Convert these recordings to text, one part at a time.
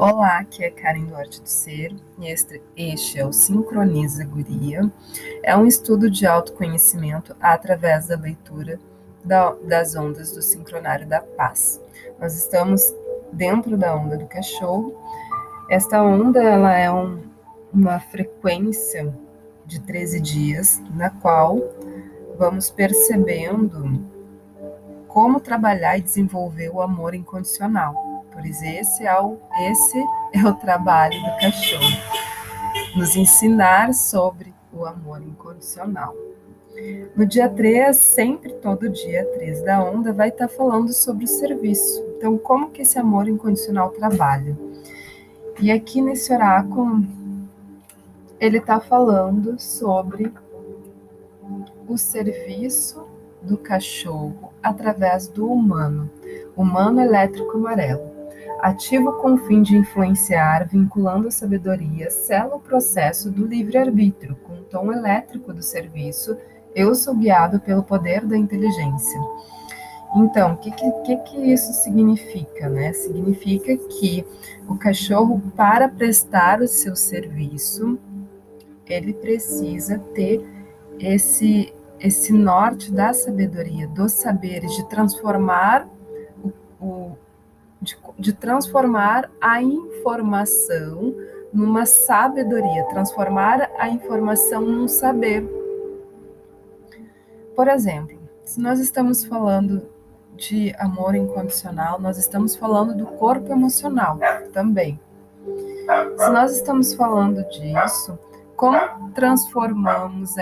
Olá, aqui é Karen Duarte do Ser e este, este é o Sincroniza Guria. É um estudo de autoconhecimento através da leitura da, das ondas do sincronário da paz. Nós estamos dentro da onda do cachorro. Esta onda ela é um, uma frequência de 13 dias, na qual vamos percebendo como trabalhar e desenvolver o amor incondicional pois esse é o, esse é o trabalho do cachorro, nos ensinar sobre o amor incondicional. No dia 3, sempre todo dia 3 da onda, vai estar falando sobre o serviço. Então, como que esse amor incondicional trabalha? E aqui nesse oráculo, ele está falando sobre o serviço do cachorro através do humano, humano elétrico amarelo ativo com o fim de influenciar, vinculando a sabedoria, sela o processo do livre-arbítrio, com o tom elétrico do serviço, eu sou guiado pelo poder da inteligência. Então, o que, que, que, isso significa? Né? Significa que o cachorro, para prestar o seu serviço, ele precisa ter esse, esse norte da sabedoria, dos saberes, de transformar o, o de, de transformar a informação numa sabedoria, transformar a informação num saber. Por exemplo, se nós estamos falando de amor incondicional, nós estamos falando do corpo emocional também. Se nós estamos falando disso, como transformamos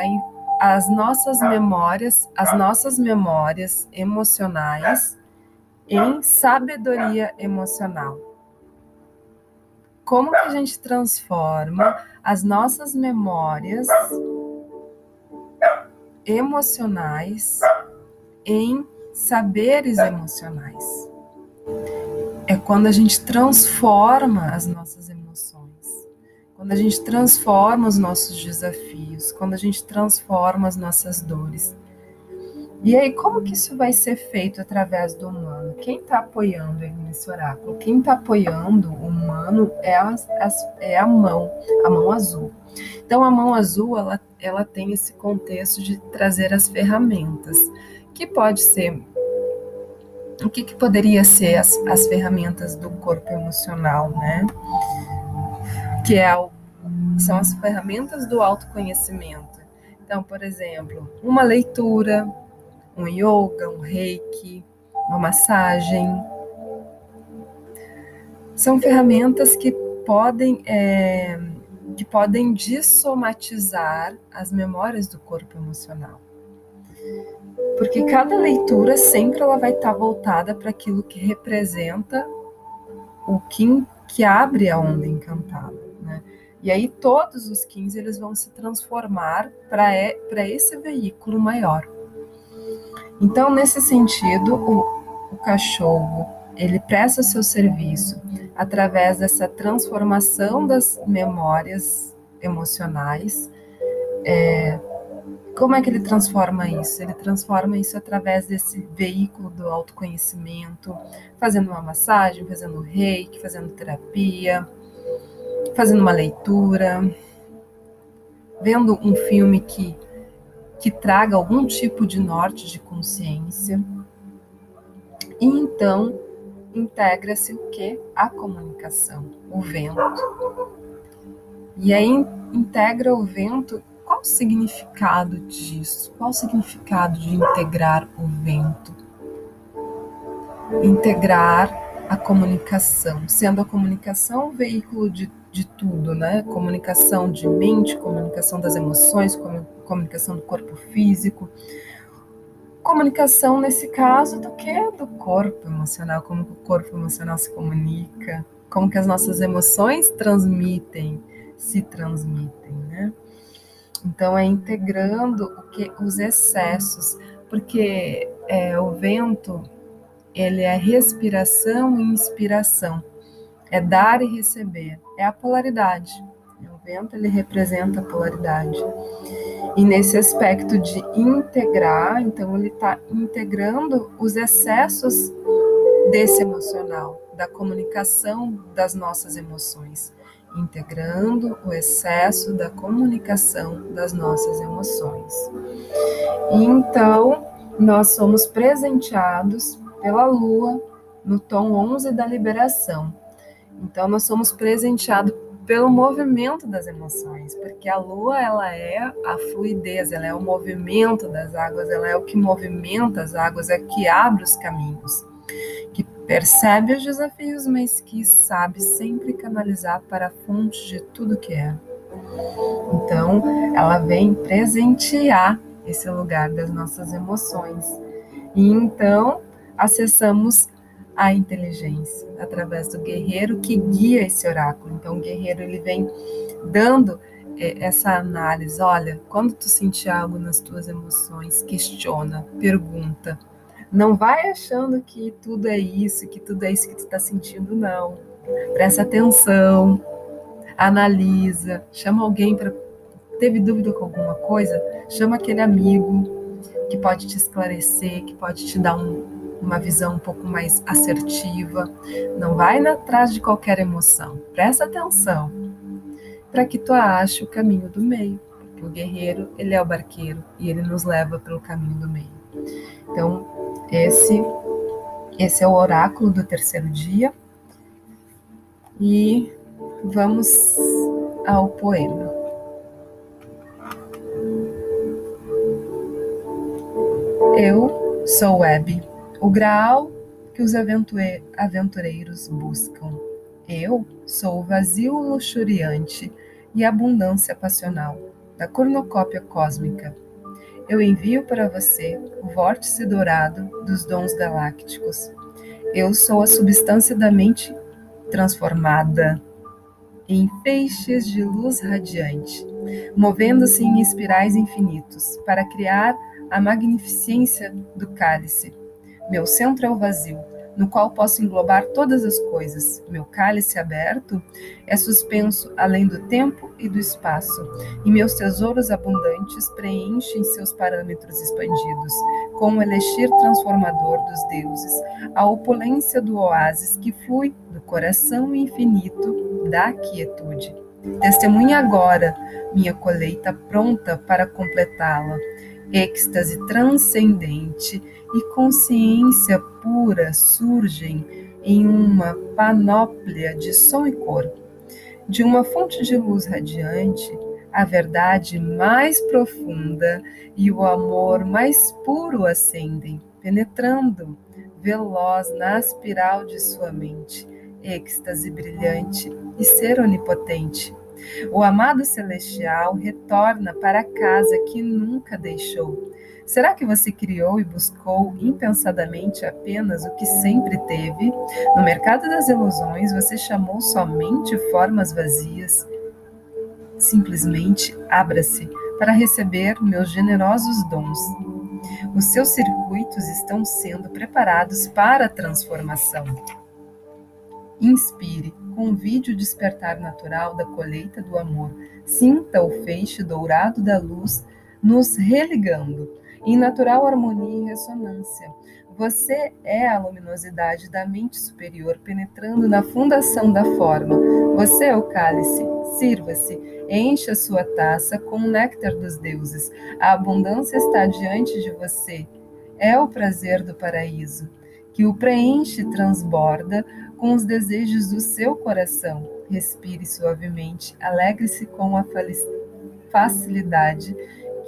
as nossas memórias, as nossas memórias emocionais em sabedoria emocional. Como que a gente transforma as nossas memórias emocionais em saberes emocionais? É quando a gente transforma as nossas emoções, quando a gente transforma os nossos desafios, quando a gente transforma as nossas dores. E aí, como que isso vai ser feito através do humano? Quem está apoiando ele nesse oráculo? Quem está apoiando o humano é a, é a mão, a mão azul. Então, a mão azul, ela, ela tem esse contexto de trazer as ferramentas, que pode ser... O que, que poderia ser as, as ferramentas do corpo emocional, né? Que é o, são as ferramentas do autoconhecimento. Então, por exemplo, uma leitura, um yoga, um reiki, uma massagem. São ferramentas que podem, é, que podem dissomatizar as memórias do corpo emocional. Porque cada leitura sempre ela vai estar voltada para aquilo que representa o Kim que abre a onda encantada. Né? E aí todos os 15 eles vão se transformar para esse veículo maior. Então, nesse sentido, o, o cachorro ele presta seu serviço através dessa transformação das memórias emocionais. É, como é que ele transforma isso? Ele transforma isso através desse veículo do autoconhecimento, fazendo uma massagem, fazendo reiki, fazendo terapia, fazendo uma leitura, vendo um filme que que traga algum tipo de norte de consciência. E então integra-se o que? A comunicação, o vento. E aí integra o vento. Qual o significado disso? Qual o significado de integrar o vento? Integrar a comunicação, sendo a comunicação o veículo de de tudo, né? Comunicação de mente, comunicação das emoções, comunicação do corpo físico. Comunicação, nesse caso, do que? Do corpo emocional, como o corpo emocional se comunica, como que as nossas emoções transmitem, se transmitem, né? Então, é integrando o que, os excessos, porque é, o vento, ele é respiração e inspiração, é dar e receber é a polaridade. O vento ele representa a polaridade. E nesse aspecto de integrar, então ele está integrando os excessos desse emocional, da comunicação das nossas emoções, integrando o excesso da comunicação das nossas emoções. Então, nós somos presenteados pela lua no tom 11 da liberação. Então, nós somos presenteados pelo movimento das emoções, porque a lua ela é a fluidez, ela é o movimento das águas, ela é o que movimenta as águas, é que abre os caminhos, que percebe os desafios, mas que sabe sempre canalizar para a fonte de tudo que é. Então, ela vem presentear esse lugar das nossas emoções. E então, acessamos a inteligência através do guerreiro que guia esse oráculo. Então, o guerreiro ele vem dando é, essa análise. Olha, quando tu sentir algo nas tuas emoções, questiona, pergunta. Não vai achando que tudo é isso, que tudo é isso que tu está sentindo, não. Presta atenção, analisa, chama alguém para. Teve dúvida com alguma coisa? Chama aquele amigo que pode te esclarecer, que pode te dar um, uma visão um pouco mais assertiva. Não vai atrás de qualquer emoção. Presta atenção para que tu ache o caminho do meio. Porque o guerreiro, ele é o barqueiro e ele nos leva pelo caminho do meio. Então, esse esse é o oráculo do terceiro dia. E vamos ao poema. Eu sou Web o graal que os aventureiros buscam. Eu sou o vazio luxuriante e abundância passional da cornucópia cósmica. Eu envio para você o vórtice dourado dos dons galácticos. Eu sou a substância da mente transformada em feixes de luz radiante, movendo-se em espirais infinitos para criar a magnificência do cálice meu centro é o vazio, no qual posso englobar todas as coisas. Meu cálice aberto é suspenso além do tempo e do espaço, e meus tesouros abundantes preenchem seus parâmetros expandidos, com o elixir transformador dos deuses, a opulência do oásis que flui do coração infinito da quietude. Testemunha agora minha colheita pronta para completá-la, êxtase transcendente e consciência pura surgem em uma panóplia de som e cor. De uma fonte de luz radiante, a verdade mais profunda e o amor mais puro ascendem, penetrando veloz na espiral de sua mente, êxtase brilhante e ser onipotente. O amado celestial retorna para a casa que nunca deixou, Será que você criou e buscou impensadamente apenas o que sempre teve? No mercado das ilusões, você chamou somente formas vazias. Simplesmente abra-se para receber meus generosos dons. Os seus circuitos estão sendo preparados para a transformação. Inspire, convide o despertar natural da colheita do amor. Sinta o feixe dourado da luz nos religando em natural harmonia e ressonância. Você é a luminosidade da mente superior penetrando na fundação da forma. Você é o cálice. Sirva-se, encha sua taça com o néctar dos deuses. A abundância está diante de você. É o prazer do paraíso, que o preenche e transborda com os desejos do seu coração. Respire suavemente, alegre-se com a facilidade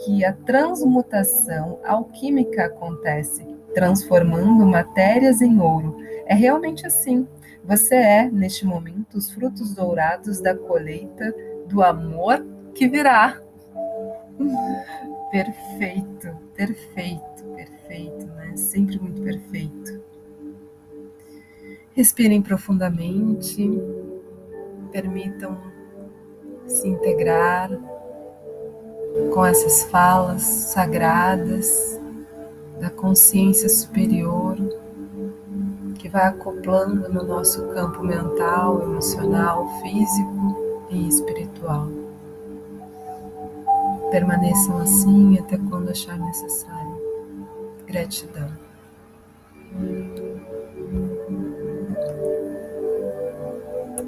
que a transmutação alquímica acontece, transformando matérias em ouro. É realmente assim. Você é, neste momento, os frutos dourados da colheita do amor que virá. Perfeito, perfeito, Respirem profundamente, permitam se integrar com essas falas sagradas da consciência superior que vai acoplando no nosso campo mental, emocional, físico e espiritual. Permaneçam assim até quando achar necessário. Gratidão.